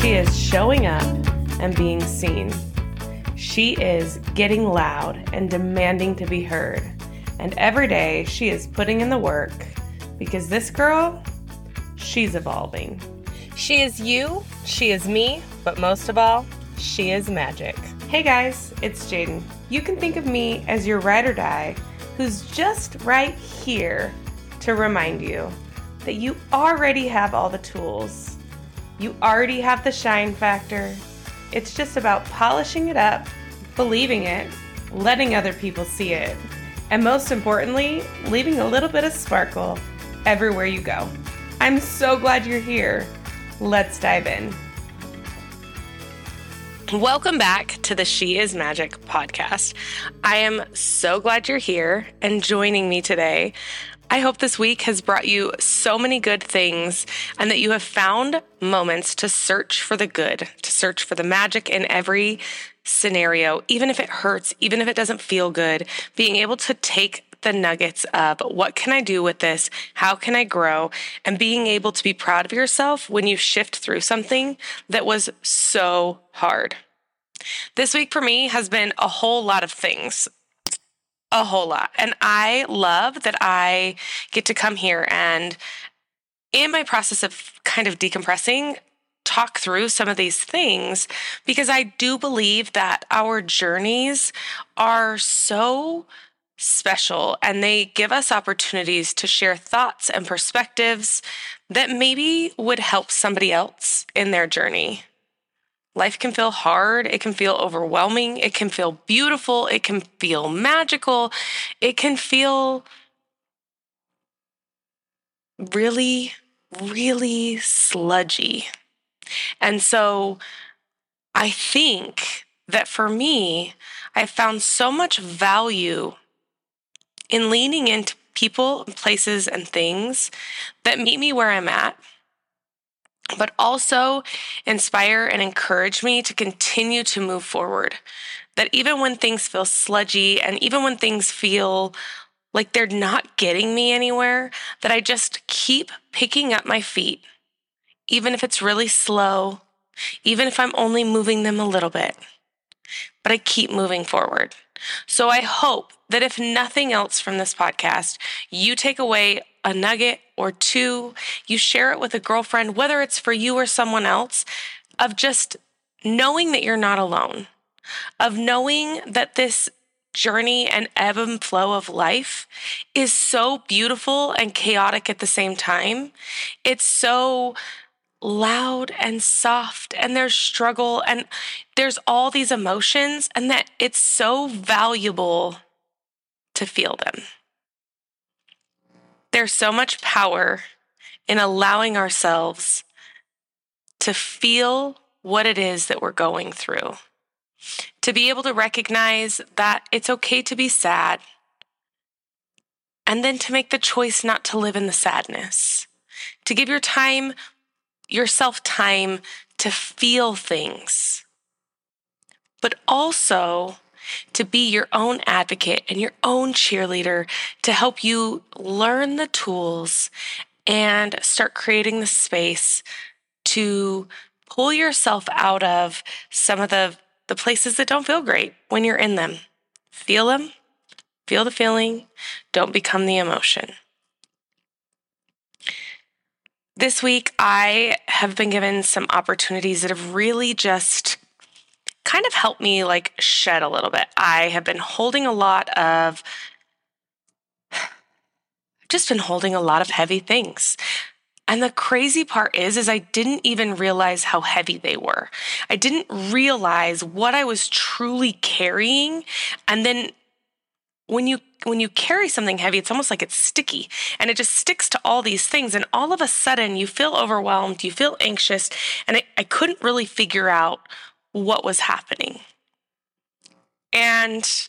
She is showing up and being seen. She is getting loud and demanding to be heard. And every day she is putting in the work because this girl, she's evolving. She is you, she is me, but most of all, she is magic. Hey guys, it's Jaden. You can think of me as your ride or die who's just right here to remind you that you already have all the tools. You already have the shine factor. It's just about polishing it up, believing it, letting other people see it, and most importantly, leaving a little bit of sparkle everywhere you go. I'm so glad you're here. Let's dive in. Welcome back to the She is Magic podcast. I am so glad you're here and joining me today. I hope this week has brought you so many good things and that you have found moments to search for the good, to search for the magic in every scenario, even if it hurts, even if it doesn't feel good, being able to take the nuggets of what can I do with this? How can I grow? And being able to be proud of yourself when you shift through something that was so hard. This week for me has been a whole lot of things a whole lot. And I love that I get to come here and, in my process of kind of decompressing, talk through some of these things because I do believe that our journeys are so special and they give us opportunities to share thoughts and perspectives that maybe would help somebody else in their journey. Life can feel hard. It can feel overwhelming. It can feel beautiful. It can feel magical. It can feel really, really sludgy. And so I think that for me, I found so much value in leaning into people, places, and things that meet me where I'm at but also inspire and encourage me to continue to move forward. That even when things feel sludgy and even when things feel like they're not getting me anywhere, that I just keep picking up my feet, even if it's really slow, even if I'm only moving them a little bit. But I keep moving forward. So I hope that if nothing else from this podcast, you take away a nugget or two, you share it with a girlfriend, whether it's for you or someone else, of just knowing that you're not alone, of knowing that this journey and ebb and flow of life is so beautiful and chaotic at the same time. It's so loud and soft and there's struggle and there's all these emotions and that it's so valuable to feel them. There's so much power in allowing ourselves to feel what it is that we're going through, to be able to recognize that it's okay to be sad, and then to make the choice not to live in the sadness, to give your time, yourself time to feel things, but also to be your own advocate and your own cheerleader to help you learn the tools and start creating the space to pull yourself out of some of the, the places that don't feel great when you're in them. Feel them, feel the feeling, don't become the emotion. This week, I have been given some opportunities that have really just kind of helped me like shed a little bit. I have been holding a lot of, I've just been holding a lot of heavy things. And the crazy part is is I didn't even realize how heavy they were. I didn't realize what I was truly carrying. And then when you when you carry something heavy, it's almost like it's sticky and it just sticks to all these things. And all of a sudden you feel overwhelmed, you feel anxious, and I, I couldn't really figure out what was happening. And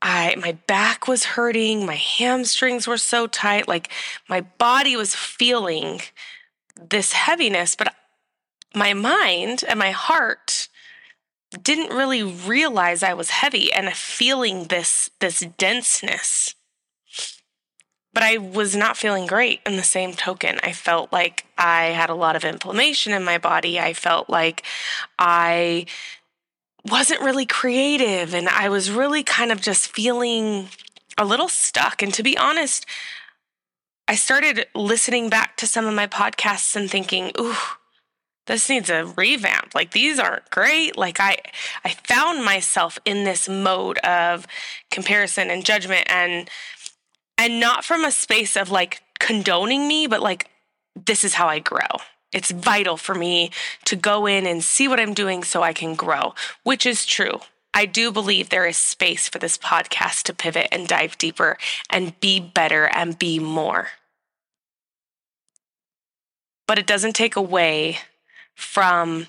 I my back was hurting, my hamstrings were so tight, like my body was feeling this heaviness, but my mind and my heart didn't really realize I was heavy and feeling this this denseness. But I was not feeling great in the same token. I felt like I had a lot of inflammation in my body. I felt like I wasn't really creative and I was really kind of just feeling a little stuck. And to be honest, I started listening back to some of my podcasts and thinking, ooh, this needs a revamp. Like these aren't great. Like I I found myself in this mode of comparison and judgment and and not from a space of like condoning me, but like this is how I grow. It's vital for me to go in and see what I'm doing so I can grow, which is true. I do believe there is space for this podcast to pivot and dive deeper and be better and be more. But it doesn't take away from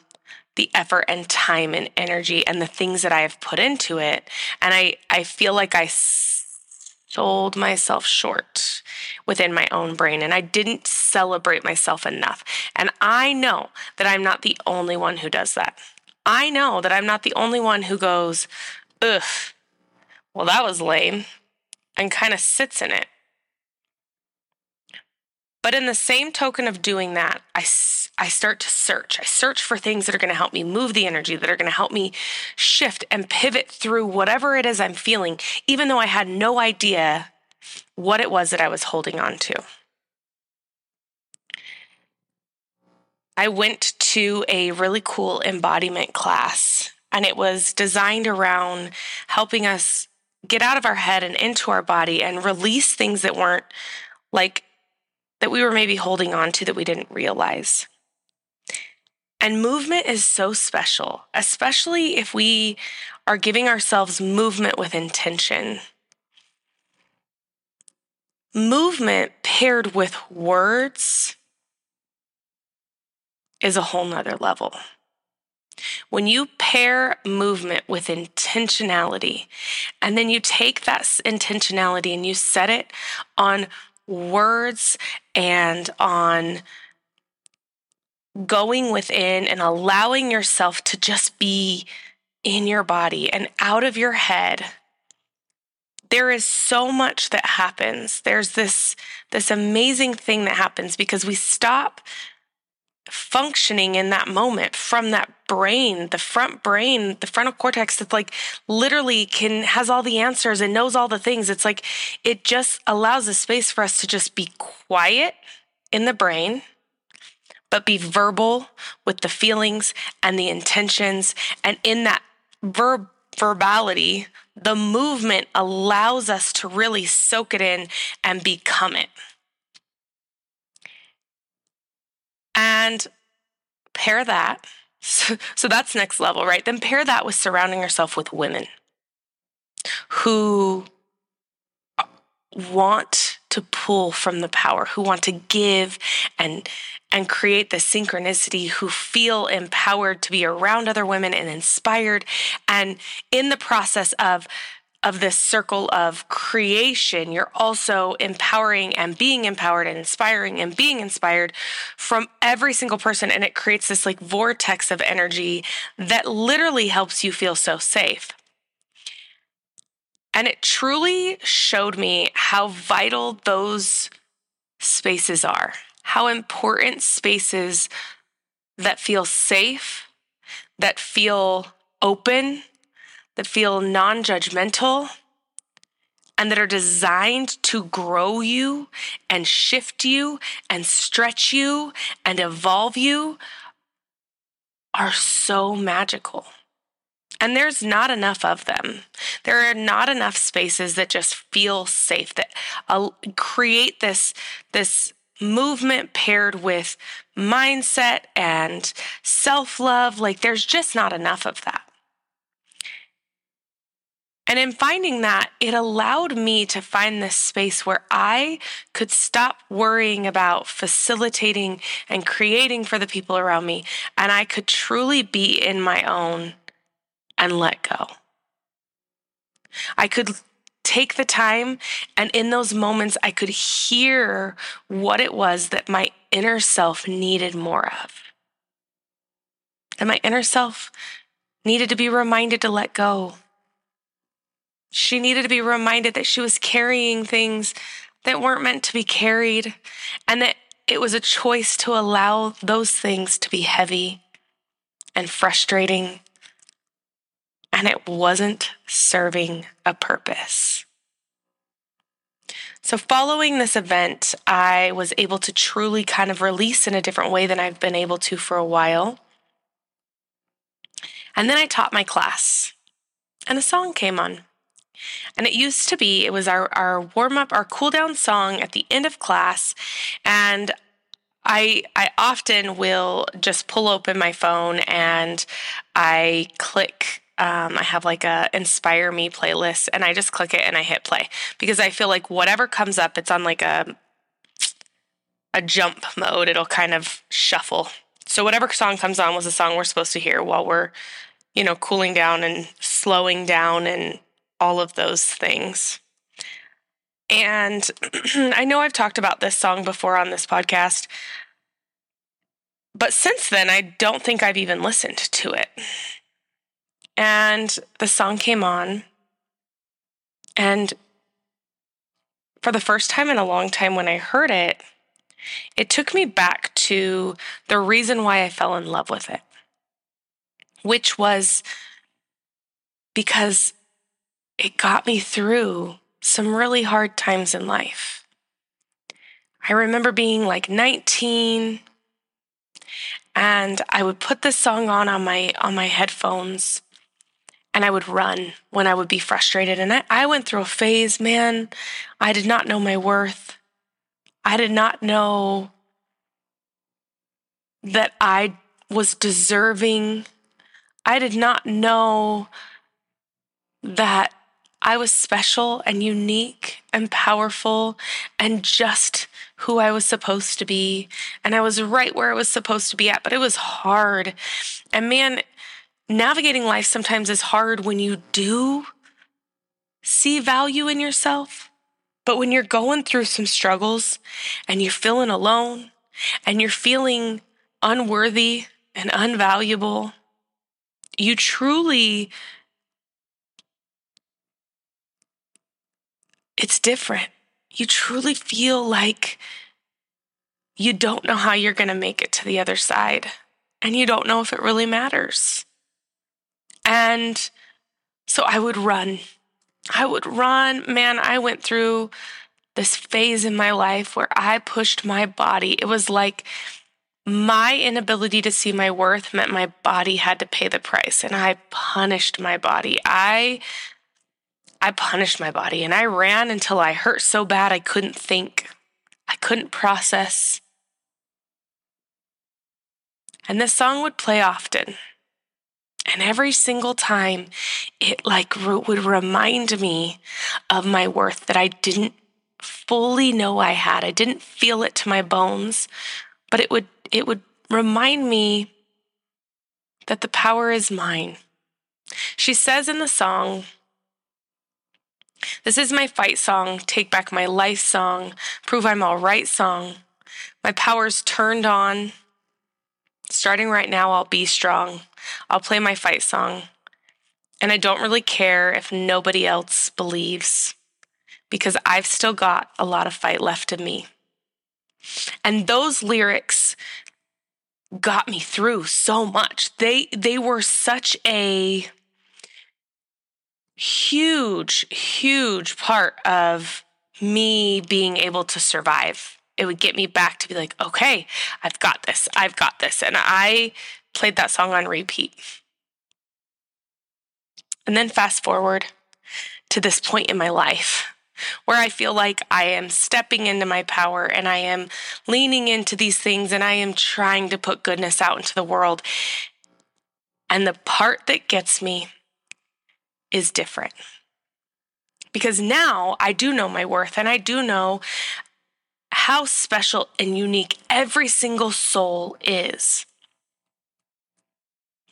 the effort and time and energy and the things that I have put into it. And I, I feel like I sold myself short within my own brain and I didn't celebrate myself enough. And I know that I'm not the only one who does that. I know that I'm not the only one who goes, ugh, well, that was lame, and kind of sits in it. But in the same token of doing that, I, I start to search. I search for things that are going to help me move the energy, that are going to help me shift and pivot through whatever it is I'm feeling, even though I had no idea what it was that I was holding on to. I went to a really cool embodiment class, and it was designed around helping us get out of our head and into our body and release things that weren't like that we were maybe holding on to that we didn't realize. And movement is so special, especially if we are giving ourselves movement with intention. Movement paired with words is a whole nother level. When you pair movement with intentionality, and then you take that intentionality and you set it on words and on going within and allowing yourself to just be in your body and out of your head. There is so much that happens. There's this this amazing thing that happens because we stop functioning in that moment from that brain the front brain the frontal cortex that like literally can has all the answers and knows all the things. It's like it just allows a space for us to just be quiet in the brain but be verbal with the feelings and the intentions. And in that verb verbality the movement allows us to really soak it in and become it And pair that. So, so that's next level, right? Then pair that with surrounding yourself with women who want to pull from the power, who want to give and and create the synchronicity, who feel empowered to be around other women and inspired and in the process of of this circle of creation, you're also empowering and being empowered and inspiring and being inspired from every single person. And it creates this like vortex of energy that literally helps you feel so safe. And it truly showed me how vital those spaces are, how important spaces that feel safe, that feel open, that feel non judgmental and that are designed to grow you and shift you and stretch you and evolve you are so magical. And there's not enough of them. There are not enough spaces that just feel safe, that uh, create this, this movement paired with mindset and self love. Like, there's just not enough of that. And in finding that, it allowed me to find this space where I could stop worrying about facilitating and creating for the people around me. And I could truly be in my own and let go. I could take the time, and in those moments, I could hear what it was that my inner self needed more of. And my inner self needed to be reminded to let go she needed to be reminded that she was carrying things that weren't meant to be carried, and that it was a choice to allow those things to be heavy and frustrating, and it wasn't serving a purpose. So, following this event, I was able to truly kind of release in a different way than I've been able to for a while. And then I taught my class, and a song came on. And it used to be, it was our, our warm up, our cool down song at the end of class. And I, I often will just pull open my phone and I click um, I have like a Inspire Me playlist, and I just click it and I hit play because I feel like whatever comes up, it's on like a a jump mode. It'll kind of shuffle. So whatever song comes on was the song we're supposed to hear while we're, you know, cooling down and slowing down and all of those things. And I know I've talked about this song before on this podcast, but since then, I don't think I've even listened to it. And the song came on. And for the first time in a long time, when I heard it, it took me back to the reason why I fell in love with it, which was because it got me through some really hard times in life. I remember being like 19 and I would put this song on on my on my headphones and I would run when I would be frustrated. And I, I went through a phase, man, I did not know my worth. I did not know that I was deserving. I did not know that I was special and unique and powerful and just who I was supposed to be. And I was right where I was supposed to be at, but it was hard. And man, navigating life sometimes is hard when you do see value in yourself. But when you're going through some struggles and you're feeling alone and you're feeling unworthy and unvaluable, you truly, it's different. You truly feel like you don't know how you're going to make it to the other side and you don't know if it really matters. And so I would run. I would run. Man, I went through this phase in my life where I pushed my body. It was like my inability to see my worth meant my body had to pay the price and I punished my body. I I punished my body and I ran until I hurt so bad I couldn't think. I couldn't process. And this song would play often. And every single time it like would remind me of my worth that I didn't fully know I had. I didn't feel it to my bones, but it would it would remind me that the power is mine. She says in the song, This is my fight song, take back my life song, prove I'm all right song. My power's turned on. Starting right now, I'll be strong. I'll play my fight song. And I don't really care if nobody else believes because I've still got a lot of fight left in me. And those lyrics got me through so much. They they were such a huge huge part of me being able to survive. It would get me back to be like, "Okay, I've got this. I've got this." And I played that song on repeat. And then fast forward to this point in my life where I feel like I am stepping into my power and I am leaning into these things and I am trying to put goodness out into the world. And the part that gets me is different. Because now I do know my worth and I do know how special and unique every single soul is.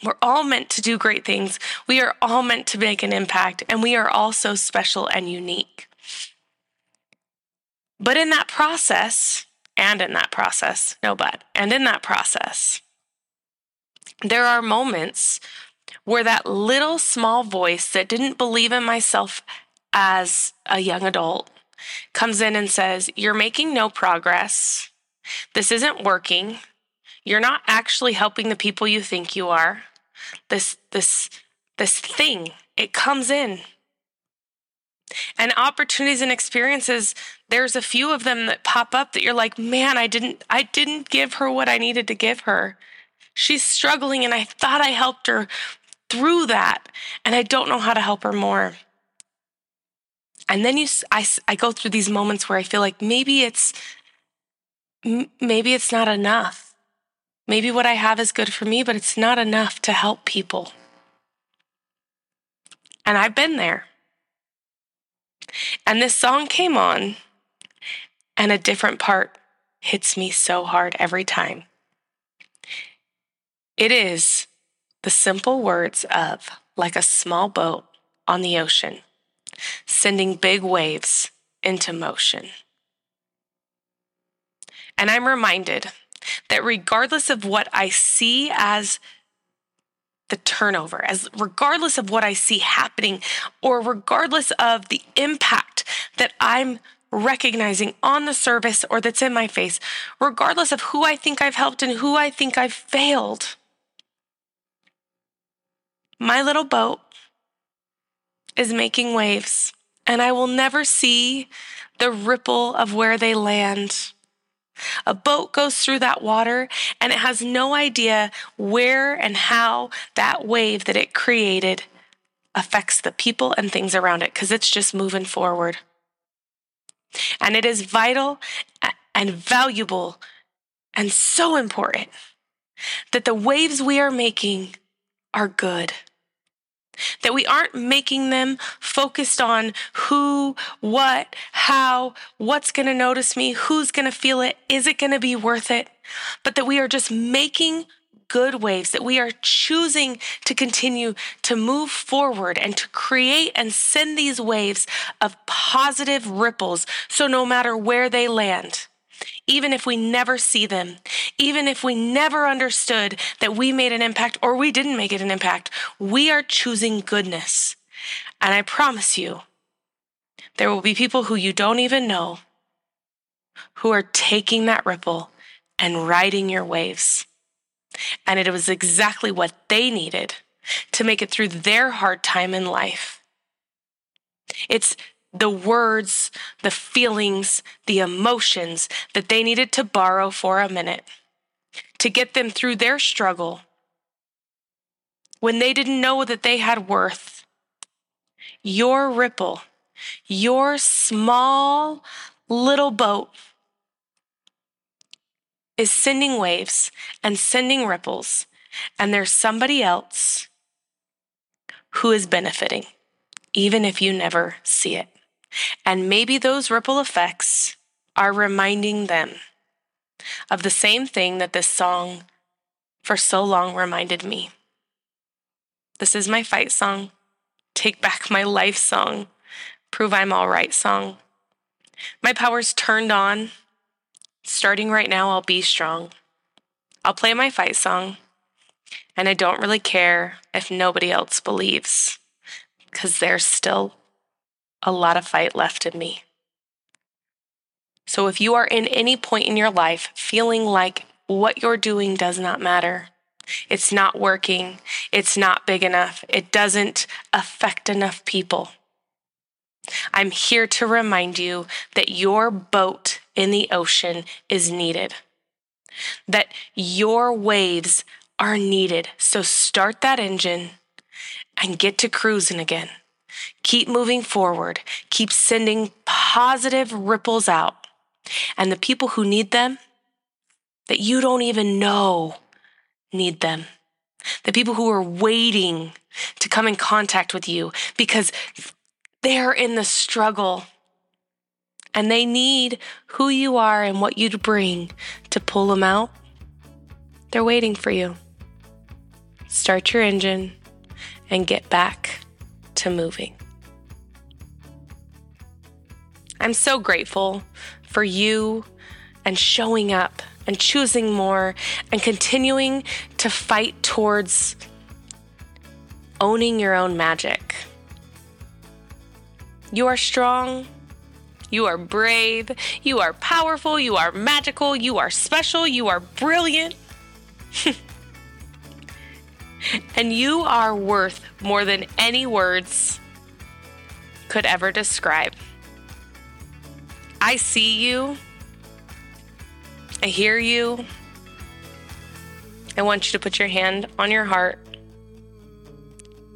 We're all meant to do great things. We are all meant to make an impact, and we are all so special and unique. But in that process, and in that process, no, but, and in that process, there are moments where that little small voice that didn't believe in myself as a young adult, comes in and says, You're making no progress. This isn't working. You're not actually helping the people you think you are. This, this, this thing, it comes in. And opportunities and experiences, there's a few of them that pop up that you're like, man, I didn't, I didn't give her what I needed to give her. She's struggling and I thought I helped her through that. And I don't know how to help her more. And then you, I, I go through these moments where I feel like maybe it's, maybe it's not enough. Maybe what I have is good for me, but it's not enough to help people. And I've been there. And this song came on, and a different part hits me so hard every time. It is the simple words of, like a small boat on the ocean, sending big waves into motion. And I'm reminded that regardless of what I see as the turnover, as regardless of what I see happening, or regardless of the impact that I'm recognizing on the service or that's in my face, regardless of who I think I've helped and who I think I've failed. My little boat is making waves, and I will never see the ripple of where they land. A boat goes through that water and it has no idea where and how that wave that it created affects the people and things around it because it's just moving forward. And it is vital and valuable and so important that the waves we are making are good that we aren't making them focused on who, what, how, what's going to notice me, who's going to feel it, is it going to be worth it, but that we are just making good waves, that we are choosing to continue to move forward and to create and send these waves of positive ripples. So no matter where they land, even if we never see them, even if we never understood that we made an impact or we didn't make it an impact, we are choosing goodness. And I promise you, there will be people who you don't even know who are taking that ripple and riding your waves. And it was exactly what they needed to make it through their hard time in life. It's the words, the feelings, the emotions that they needed to borrow for a minute to get them through their struggle when they didn't know that they had worth. Your ripple, your small little boat is sending waves and sending ripples, and there's somebody else who is benefiting, even if you never see it. And maybe those ripple effects are reminding them of the same thing that this song for so long reminded me. This is my fight song, take back my life song, prove I'm all right song. My power's turned on. Starting right now, I'll be strong. I'll play my fight song, and I don't really care if nobody else believes, because there's still a lot of fight left in me. So if you are in any point in your life feeling like what you're doing does not matter, it's not working, it's not big enough, it doesn't affect enough people, I'm here to remind you that your boat in the ocean is needed, that your waves are needed. So start that engine and get to cruising again. Keep moving forward. Keep sending positive ripples out. And the people who need them, that you don't even know need them. The people who are waiting to come in contact with you because they're in the struggle and they need who you are and what you bring to pull them out. They're waiting for you. Start your engine and get back to moving. I'm so grateful for you and showing up and choosing more and continuing to fight towards owning your own magic. You are strong You are brave. You are powerful. You are magical. You are special. You are brilliant. and you are worth more than any words could ever describe. I see you. I hear you. I want you to put your hand on your heart.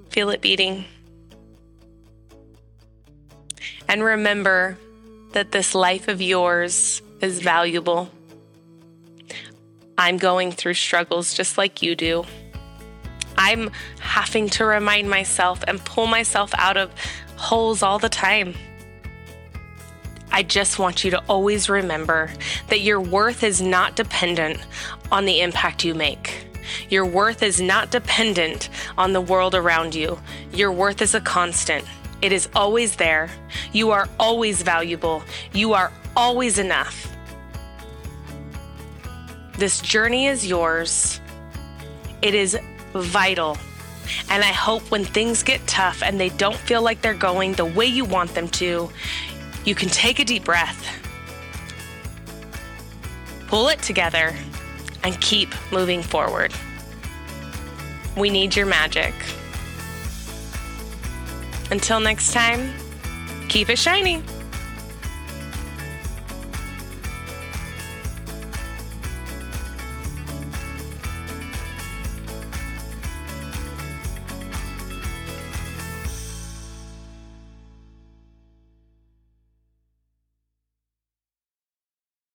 Feel it beating. And remember that this life of yours is valuable. I'm going through struggles just like you do. I'm having to remind myself and pull myself out of holes all the time. I just want you to always remember that your worth is not dependent on the impact you make. Your worth is not dependent on the world around you. Your worth is a constant. It is always there. You are always valuable. You are always enough. This journey is yours. It is vital. And I hope when things get tough and they don't feel like they're going the way you want them to, you can take a deep breath, pull it together, and keep moving forward. We need your magic. Until next time, keep it shiny.